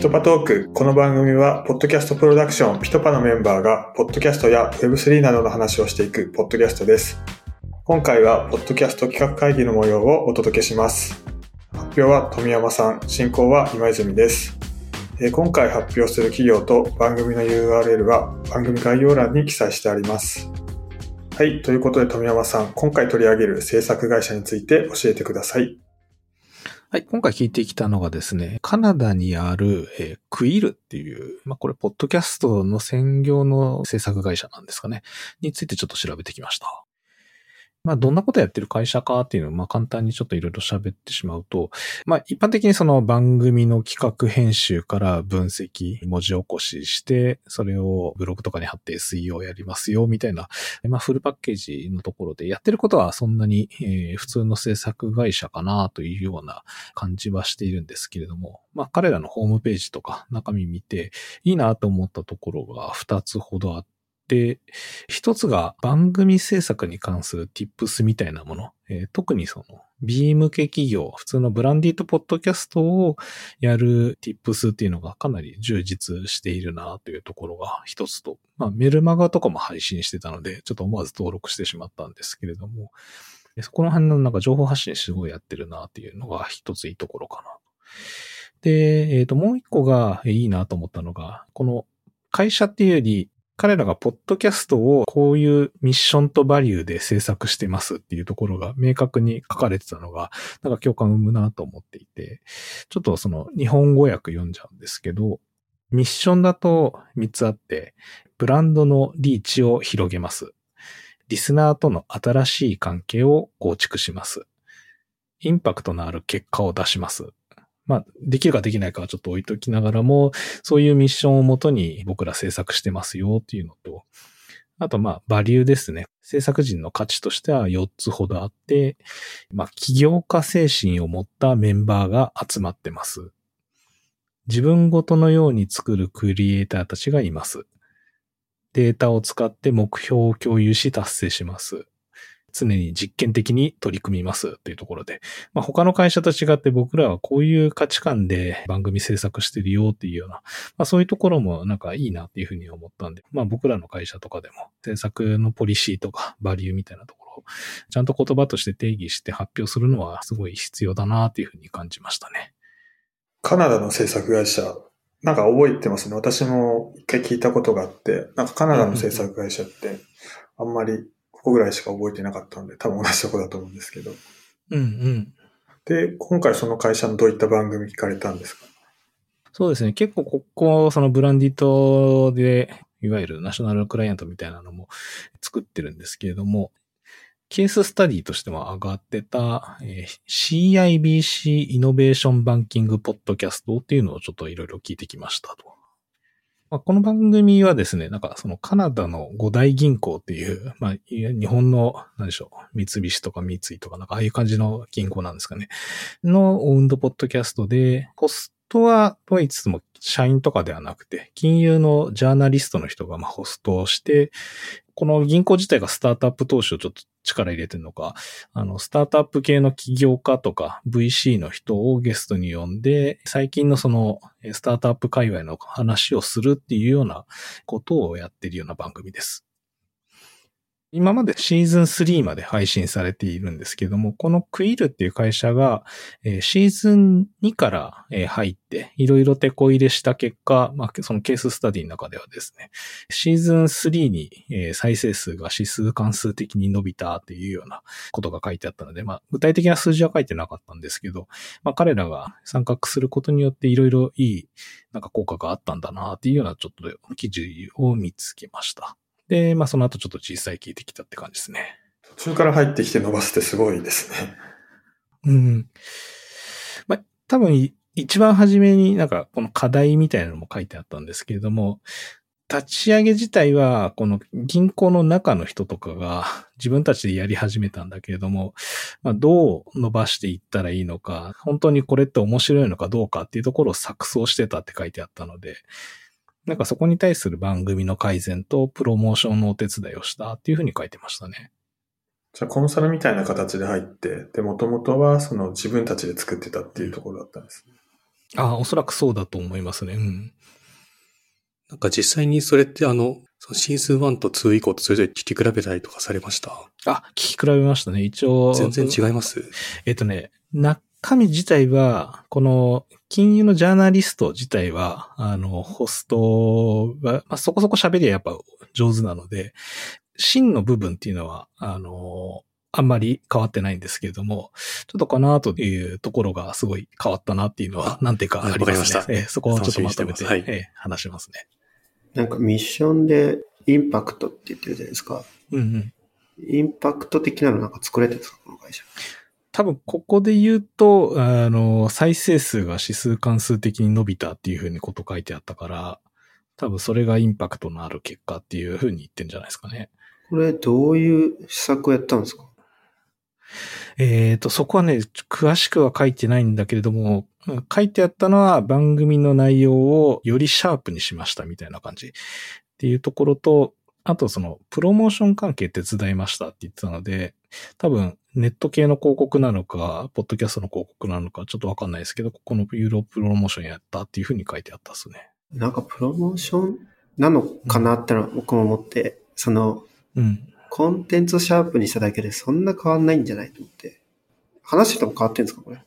ピトパトーク。この番組は、ポッドキャストプロダクションピトパのメンバーが、ポッドキャストや Web3 などの話をしていくポッドキャストです。今回は、ポッドキャスト企画会議の模様をお届けします。発表は富山さん、進行は今泉です。今回発表する企業と番組の URL は番組概要欄に記載してあります。はい。ということで富山さん、今回取り上げる制作会社について教えてください。はい、今回聞いてきたのがですね、カナダにある、えークイルっていう、まあ、これ、ポッドキャストの専業の制作会社なんですかね、についてちょっと調べてきました。まあ、どんなことやってる会社かっていうのを、まあ、簡単にちょっといろいろ喋ってしまうと、まあ、一般的にその番組の企画編集から分析、文字起こしして、それをブログとかに貼って SEO やりますよ、みたいな、まあ、フルパッケージのところでやってることはそんなに、えー普通の制作会社かなというような感じはしているんですけれども、まあ彼らのホームページとか中身見ていいなと思ったところが2つほどあって、で一つが番組制作に関する tips みたいなもの、えー特にその B 向け企業、普通のブランディートポッドキャストをやる tips っていうのがかなり充実しているなというところが一つと、まあメルマガとかも配信してたので、ちょっと思わず登録してしまったんですけれども、そこの辺のなんか情報発信すごいやってるなっていうのが一ついいところかな。で、えっ、と、もう一個がいいなと思ったのが、この会社っていうより、彼らがポッドキャストをこういうミッションとバリューで制作してますっていうところが明確に書かれてたのが、なんか共感を生むなと思っていて、ちょっとその日本語訳読んじゃうんですけど、ミッションだと3つあって、ブランドのリーチを広げます。リスナーとの新しい関係を構築します。インパクトのある結果を出します。まあ、できるかできないかはちょっと置いときながらも、そういうミッションをもとに僕ら制作してますよっていうのと、あとまあ、バリューですね。制作人の価値としては4つほどあって、まあ、起業家精神を持ったメンバーが集まってます。自分ごとのように作るクリエイターたちがいます。データを使って目標を共有し達成します。常に実験的に取り組みますっていうところで、まあ、他の会社と違って僕らはこういう価値観で番組制作してるよっていうような、まあ、そういうところもなんかいいなっていうふうに思ったんで、まあ僕らの会社とかでも制作のポリシーとかバリューみたいなところをちゃんと言葉として定義して発表するのはすごい必要だなっていうふうに感じましたね。カナダの制作会社、なんか覚えてますね。私も一回聞いたことがあって、なんかカナダの制作会社って、あんまりここぐらいしか覚えてなかったんで、多分同じとこだと思うんですけど。うんうん。で、今回その会社のどういった番組聞かれたんですか？そうですね。結構ここ、そのブランディットで、いわゆるナショナルクライアントみたいなのも作ってるんですけれども、ケーススタディとしても上がってた、えー CIBC イノベーションバンキングポッドキャストっていうのをちょっといろいろ聞いてきましたと。まあ、この番組はですね、なんかそのカナダの五大銀行っていう、まあ、日本の、なんでしょう、三菱とか三井とかなんかああいう感じの銀行なんですかね。のオウンドポッドキャストで、コストは、とは言いつも、社員とかではなくて、金融のジャーナリストの人がまあホストをして、この銀行自体がスタートアップ投資をちょっと力入れてるのか、あの、スタートアップ系の起業家とか VC の人をゲストに呼んで、最近のその、スタートアップ界隈の話をするっていうようなことをやってるような番組です。今までシーズン3まで配信されているんですけども、このクイルっていう会社が、シーズン2から入って、いろいろ手こ入れした結果、まあ、そのケーススタディの中ではですね、シーズン3にえー再生数が指数関数的に伸びたっていうようなことが書いてあったので、まあ、具体的な数字は書いてなかったんですけど、まあ、彼らが参画することによっていろいろいい、なんか効果があったんだなっていうようなちょっと記事を見つけました。で、まあ、その後ちょっと実際聞いてきたって感じですね。途中から入ってきて伸ばすってすごいですね。うん。まあ、多分い、一番初めになんかこの課題みたいなのも書いてあったんですけれども、立ち上げ自体は、この銀行の中の人とかが自分たちでやり始めたんだけれども、まあ、どう伸ばしていったらいいのか、本当にこれって面白いのかどうかっていうところを錯綜してたって書いてあったので、なんかそこに対する番組の改善とプロモーションのお手伝いをしたっていうふうに書いてましたね。じゃあコンサルみたいな形で入って、で、もともとはその自分たちで作ってたっていうところだったんですね。ああ、おそらくそうだと思いますね。うん。なんか実際にそれってあの、そのシーズン1と2以降とそれぞれ聞き比べたりとかされました？あ、聞き比べましたね。一応。全然違います？えっとね、中身自体は、この、金融のジャーナリスト自体は、あの、ホストが、まあ、そこそこ喋りはやっぱ上手なので、真の部分っていうのは、あの、あんまり変わってないんですけれども、ちょっとこの後というところがすごい変わったなっていうのは、何ていうかありますね。わかりましたええそこをちょっとまとめて、てはいええ話しますね。なんかミッションでインパクトって言ってるじゃないですか。うんうん。インパクト的なのなんか作れてるんですかこの会社。多分ここで言うと、あの、再生数が指数関数的に伸びたっていうふうにこと書いてあったから、多分それがインパクトのある結果っていうふうに言ってんじゃないですかね。これどういう施策をやったんですか？えっ、と、そこはね、詳しくは書いてないんだけれども、うん書いてあったのは番組の内容をよりシャープにしましたみたいな感じっていうところと、あとその、プロモーション関係手伝いましたって言ってたので、多分、ネット系の広告なのか、ポッドキャストの広告なのか、ちょっとわかんないですけど、ここのユーロプロモーションやったっていうふうに書いてあったですね。なんかプロモーションなのかなってのは僕も思って、そのうん。コンテンツをシャープにしただけでそんな変わんないんじゃないと思って。話しても変わってんですかこれ？っい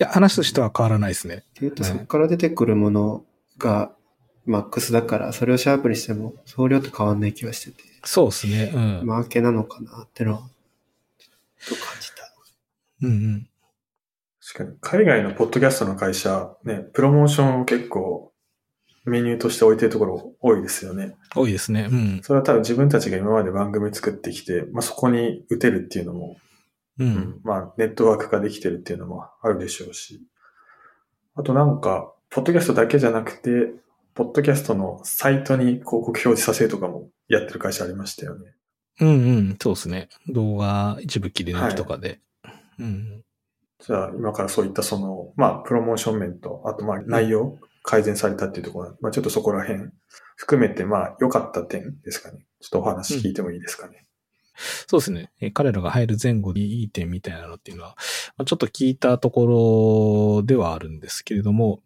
や、話としては変わらないですね。ていうとねそこから出てくるものがマックスだから、それをシャープにしても総量って変わんない気がしてて、そうですね。うん。マーケなのかなってのは、ちょっと感じた。うんうん。確かに、海外のポッドキャストの会社、ね、プロモーションを結構メニューとして置いてるところ多いですよね。多いですね。うん。それは多分自分たちが今まで番組作ってきて、まあ、そこに打てるっていうのも、う。うんん、まあ、ネットワーク化できてるっていうのもあるでしょうし。あとなんか、ポッドキャストだけじゃなくて、ポッドキャストのサイトに広告表示させるとかもやってる会社ありましたよね。うんうん。そうですね。動画一部切り抜きとかで。うん。じゃあ、今からそういったその、まあ、プロモーション面と、あとまあ、内容改善されたっていうところ、まあ、ちょっとそこら辺含めて、まあ、良かった点ですかね。ちょっとお話聞いてもいいですかね。そうですね。えー彼らが入る前後にいい点みたいなのっていうのは、まあちょっと聞いたところではあるんですけれども、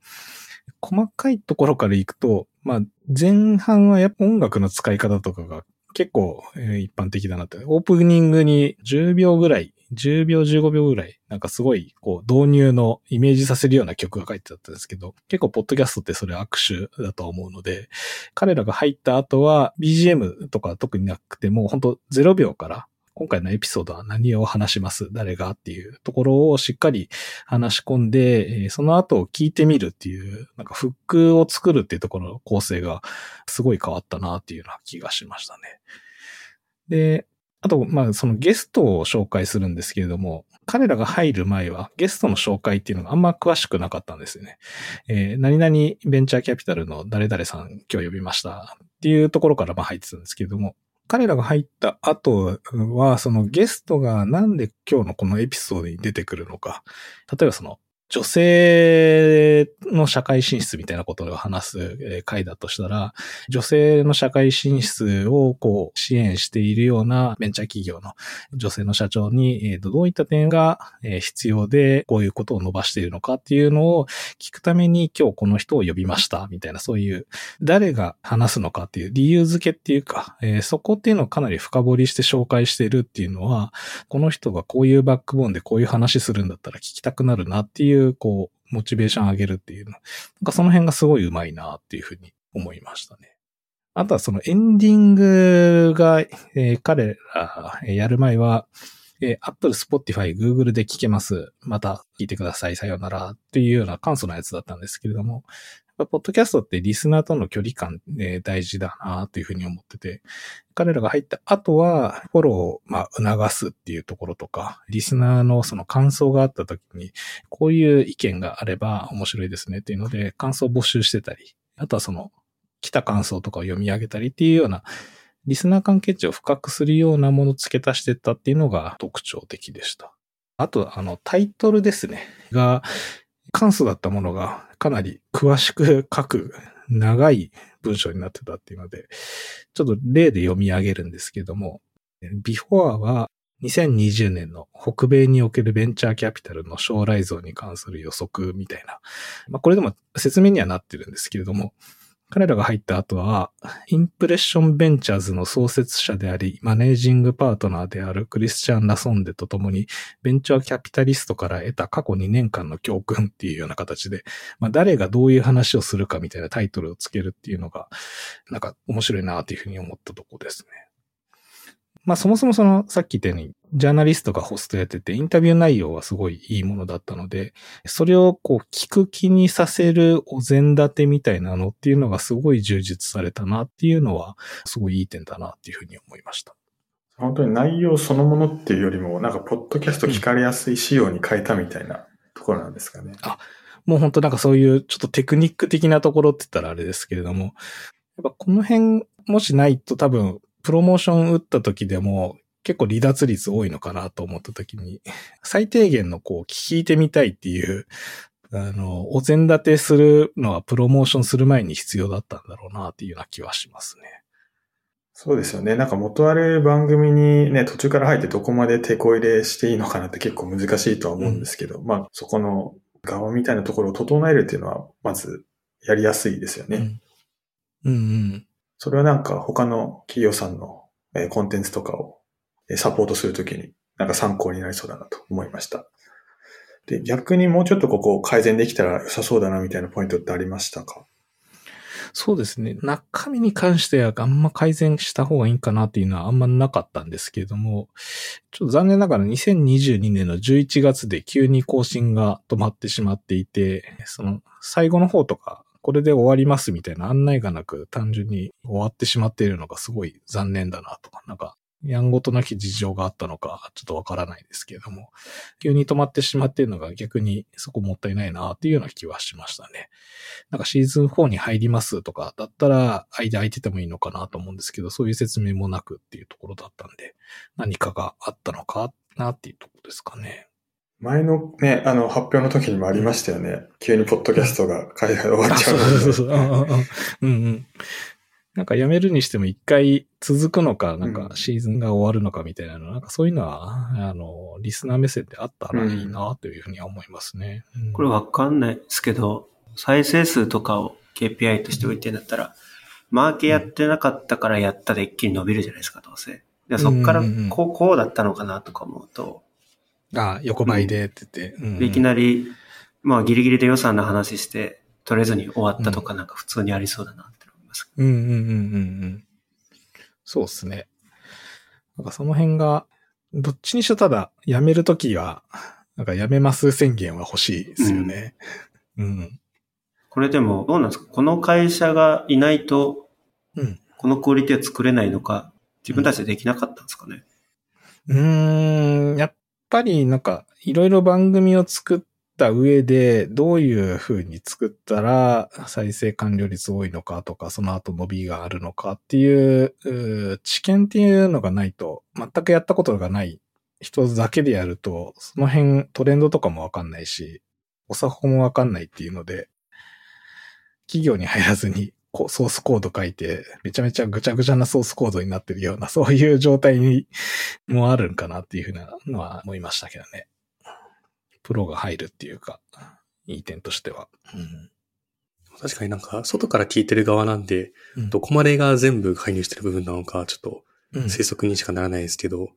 細かいところからいくと、まあ、前半はやっぱ音楽の使い方とかが結構、一般的だなって。オープニングに10秒ぐらい、10秒15秒ぐらい、なんかすごい、こう、導入のイメージさせるような曲が書いてあったんですけど、結構、ポッドキャストってそれ握手だと思うので、彼らが入った後は BGM とか特になくても、本当0秒から今回のエピソードは何を話します？誰が？っていうところをしっかり話し込んで、えその後を聞いてみるっていう、なんかフックを作るっていうところの構成がすごい変わったなっていうような気がしましたね。で、あと、まあ、そのゲストを紹介するんですけれども、彼らが入る前はゲストの紹介っていうのがあんま詳しくなかったんですよね。えー何々ベンチャーキャピタルの誰々さん今日呼びましたっていうところからまあ入ってたんですけれども、彼らが入った後は、そのゲストがなんで今日のこのエピソードに出てくるのか、例えばその女性の社会進出みたいなことを話す回だとしたら、女性の社会進出をこう支援しているようなベンチャー企業の女性の社長に、どういった点が必要でこういうことを伸ばしているのかっていうのを聞くために今日この人を呼びましたみたいなそういう誰が話すのかっていう理由付けっていうか、そこっていうのをかなり深掘りして紹介しているっていうのは、この人がこういうバックボーンでこういう話するんだったら聞きたくなるなっていう、うこう、モチベーション上げるっていうの。なんかその辺がすごい上手いなっていうふうに思いましたね。あとはそのエンディングが、えー彼らえーやる前は、えー Apple、Spotify、Google で聞けます。また聞いてください。さようなら。っていうような簡素なやつだったんですけれども、ポッドキャストってリスナーとの距離感、えー大事だなというふうに思ってて、彼らが入った後は、フォローを、まあ、促すっていうところとか、リスナーのその感想があった時に、こういう意見があれば面白いですねっていうので、感想を募集してたり、あとはその、来た感想とかを読み上げたりっていうような、リスナー関係値を深くするようなものを付け足してったっていうのが特徴的でした。あと、あの、タイトルですね。が、簡素だったものがかなり詳しく書く長い文章になってたっていうので、ちょっと例で読み上げるんですけども、ビフォアは2020年の北米におけるベンチャーキャピタルの将来像に関する予測みたいな。まあ、これでも説明にはなってるんですけれども、彼らが入った後は、インプレッションベンチャーズの創設者であり、マネージングパートナーであるクリスチャン・ラソンデと共に、ベンチャーキャピタリストから得た過去2年間の教訓っていうような形で、まあ、誰がどういう話をするかみたいなタイトルをつけるっていうのが、なんか面白いなというふうに思ったとこですね。まあそもそもその、さっき言ったように、ジャーナリストがホストやってて、インタビュー内容はすごいいいものだったので、それをこう聞く気にさせるお膳立てみたいなのっていうのがすごい充実されたなっていうのは、すごいいい点だなっていうふうに思いました。本当に内容そのものっていうよりも、なんか、ポッドキャスト聞かれやすい仕様に変えたみたいなところなんですかね。あ、もう本当なんかそういうちょっとテクニック的なところって言ったらあれですけれども、やっぱこの辺もしないと多分、プロモーション打った時でも結構離脱率多いのかなと思った時に、最低限のこう聞いてみたいっていう、あの、お膳立てするのはプロモーションする前に必要だったんだろうなっていうような気はしますね。そうですよね。なんか元ある番組にね、途中から入ってどこまで手こ入れしていいのかなって結構難しいとは思うんですけど、うん、まあそこの側みたいなところを整えるっていうのは、まずやりやすいですよね。うん、うん、うん。それはなんか他の企業さんのコンテンツとかをサポートするときになんか参考になりそうだなと思いました。で、逆にもうちょっとここを改善できたら良さそうだなみたいなポイントってありましたか？そうですね。中身に関してはあんま改善した方がいいかなっていうのはあんまなかったんですけれども、ちょっと残念ながら2022年の11月で急に更新が止まってしまっていて、その最後の方とか、これで終わりますみたいな案内がなく単純に終わってしまっているのがすごい残念だなとか、なんかやんごとなき事情があったのか、ちょっとわからないですけれども、急に止まってしまっているのが逆にそこもったいないなっていうような気はしましたね。なんかシーズン4に入りますとかだったら間空いててもいいのかなと思うんですけど、そういう説明もなくっていうところだったんで、何かがあったのかなっていうところですかね。前のね、あの、発表の時にもありましたよね。急にポッドキャストが海外終わっちゃう。そうそうそう。うんうん。なんかやめるにしても一回続くのか、なんかシーズンが終わるのかみたいなの、うん、なんかそういうのは、あの、リスナー目線であったらいいなというふうには思いますね。うん、これわかんないですけど、再生数とかを KPI として置いてんだったら、マーケやってなかったからやったで一気に伸びるじゃないですか、どうせ。でそっからこう、こうだったのかなとか思うと。ああ、横ばいでって言って。うん、いきなり、まあギリギリで予算の話して、取れずに終わったとかなんか普通にありそうだなます。うんうんうんうんうん。そうっすね。なんかその辺が、どっちにしろただ、辞めるときは、なんか辞めます宣言は欲しいですよね。うん。うん、これでも、どうなんですか？この会社がいないと、うん、このクオリティは作れないのか、自分たちでできなかったんですかね、うん、うーん、やっぱりなんか、いろいろ番組を作った上で、どういう風に作ったら再生完了率多いのかとか、その後伸びがあるのかっていう、う知見っていうのがないと、全くやったことがない人だけでやると、その辺トレンドとかもわかんないし、お作法もわかんないっていうので、企業に入らずにこうソースコード書いて、めちゃめちゃぐちゃぐちゃなソースコードになってるような、そういう状態にもあるんかなっていうふうなのは思いましたけどね。プロが入るっていうか、いい点としては。うん、確かになんか、外から聞いてる側なんで、うん、どこまでが全部介入してる部分なのか、ちょっと推測にしかならないですけど、うん、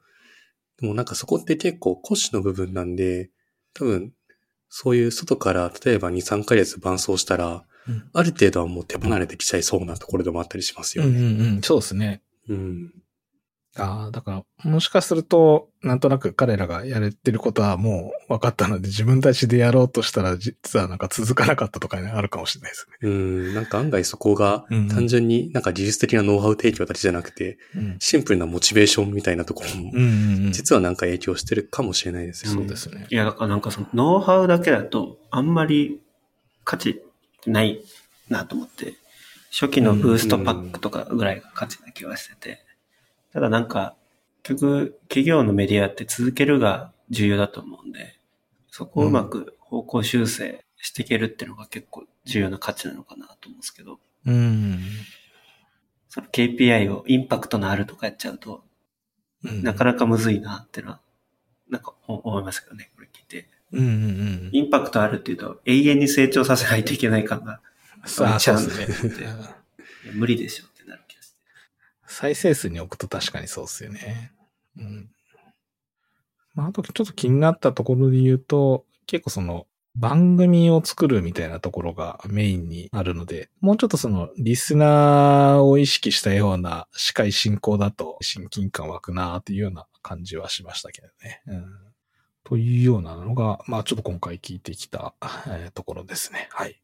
でもなんかそこって結構骨子の部分なんで、多分、そういう外から例えば2、3ヶ月伴走したら、うん、ある程度はもう手離れてきちゃいそうなところでもあったりしますよね。うんうんうん、そうですね。うん。ああ、だから、もしかすると、なんとなく彼らがやれてることはもう分かったので、自分たちでやろうとしたら、実はなんか続かなかったとかね、あるかもしれないですね。うん、なんか案外そこが、単純になんか技術的なノウハウ提供だけじゃなくて、うん、シンプルなモチベーションみたいなところも、実はなんか影響してるかもしれないですよね。そうですね。いや、だからなんかその、ノウハウだけだと、あんまり価値ないなと思って、初期のブーストパックとかぐらいが価値な気がしてて、ただなんか、結局、企業のメディアって続けるが重要だと思うんで、そこをうまく方向修正していけるっていうのが結構重要な価値なのかなと思うんですけど。うん。その KPI をインパクトのあるとかやっちゃうと、なかなかむずいなってのは、なんか思いますけどね、これ。うんうんうん。インパクトあるっていうと、永遠に成長させないといけない感が、そうですね。無理でしょってなる気がして。再生数に置くと確かにそうですよね。うん。まあ、あとちょっと気になったところで言うと、結構その、番組を作るみたいなところがメインにあるので、もうちょっとそのリスナーを意識したような司会進行だと親近感湧くなっていうような感じはしましたけどね。うん、というようなのが、まあちょっと今回聞いてきた、えー、ところですね。はい。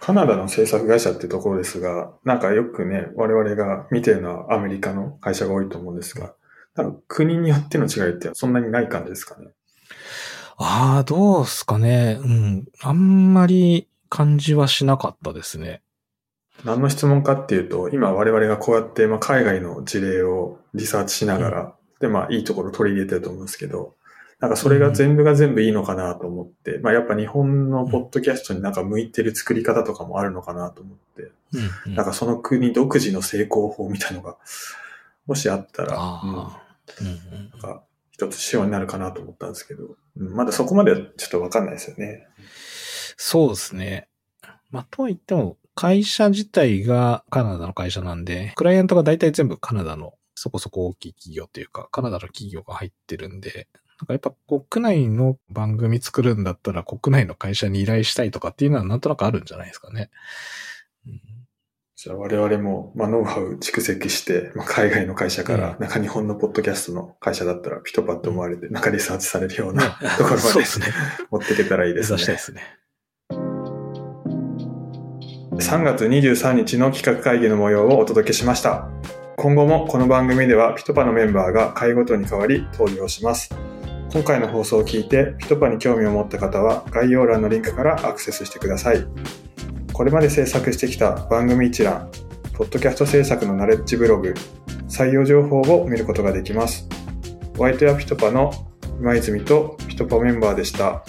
カナダの制作会社っていうところですが、なんかよくね、我々が見てるのはアメリカの会社が多いと思うんですが、なんか国によっての違いってそんなにない感じですかね？ああ、どうすかね。うん。あんまり感じはしなかったですね。何の質問かっていうと、今我々がこうやって、まあ、海外の事例をリサーチしながら、うん、で、まあいいところ取り入れてると思うんですけど、なんかそれが全部が全部いいのかなと思って、うん、まあやっぱ日本のポッドキャストになんか向いてる作り方とかもあるのかなと思って、うんうん、なんかその国独自の成功法みたいのが、もしあったら、うん、なんか一つ指標になるかなと思ったんですけど、まだそこまではちょっとわかんないですよね。そうですね。まあ、とは言っても、会社自体がカナダの会社なんで、クライアントが大体全部カナダのそこそこ大きい企業というか、カナダの企業が入ってるんで、なんかやっぱ国内の番組作るんだったら国内の会社に依頼したいとかっていうのはなんとなくあるんじゃないですかね。うんじゃあ我々も、まあ、ノウハウ蓄積して、まあ、海外の会社から、なんか日本のポッドキャストの会社だったら PitPa と思われて、なんかリサーチされるような ところまで持っていけたらいいですね。目指したいですね。3月23日の企画会議の模様をお届けしました。今後もこの番組ではピトパのメンバーが会ごとに変わり登場します。今回の放送を聞いてピトパに興味を持った方は概要欄のリンクからアクセスしてください。これまで制作してきた番組一覧、ポッドキャスト制作のナレッジブログ、採用情報を見ることができます。ホワイトやピトパの今泉とピトパメンバーでした。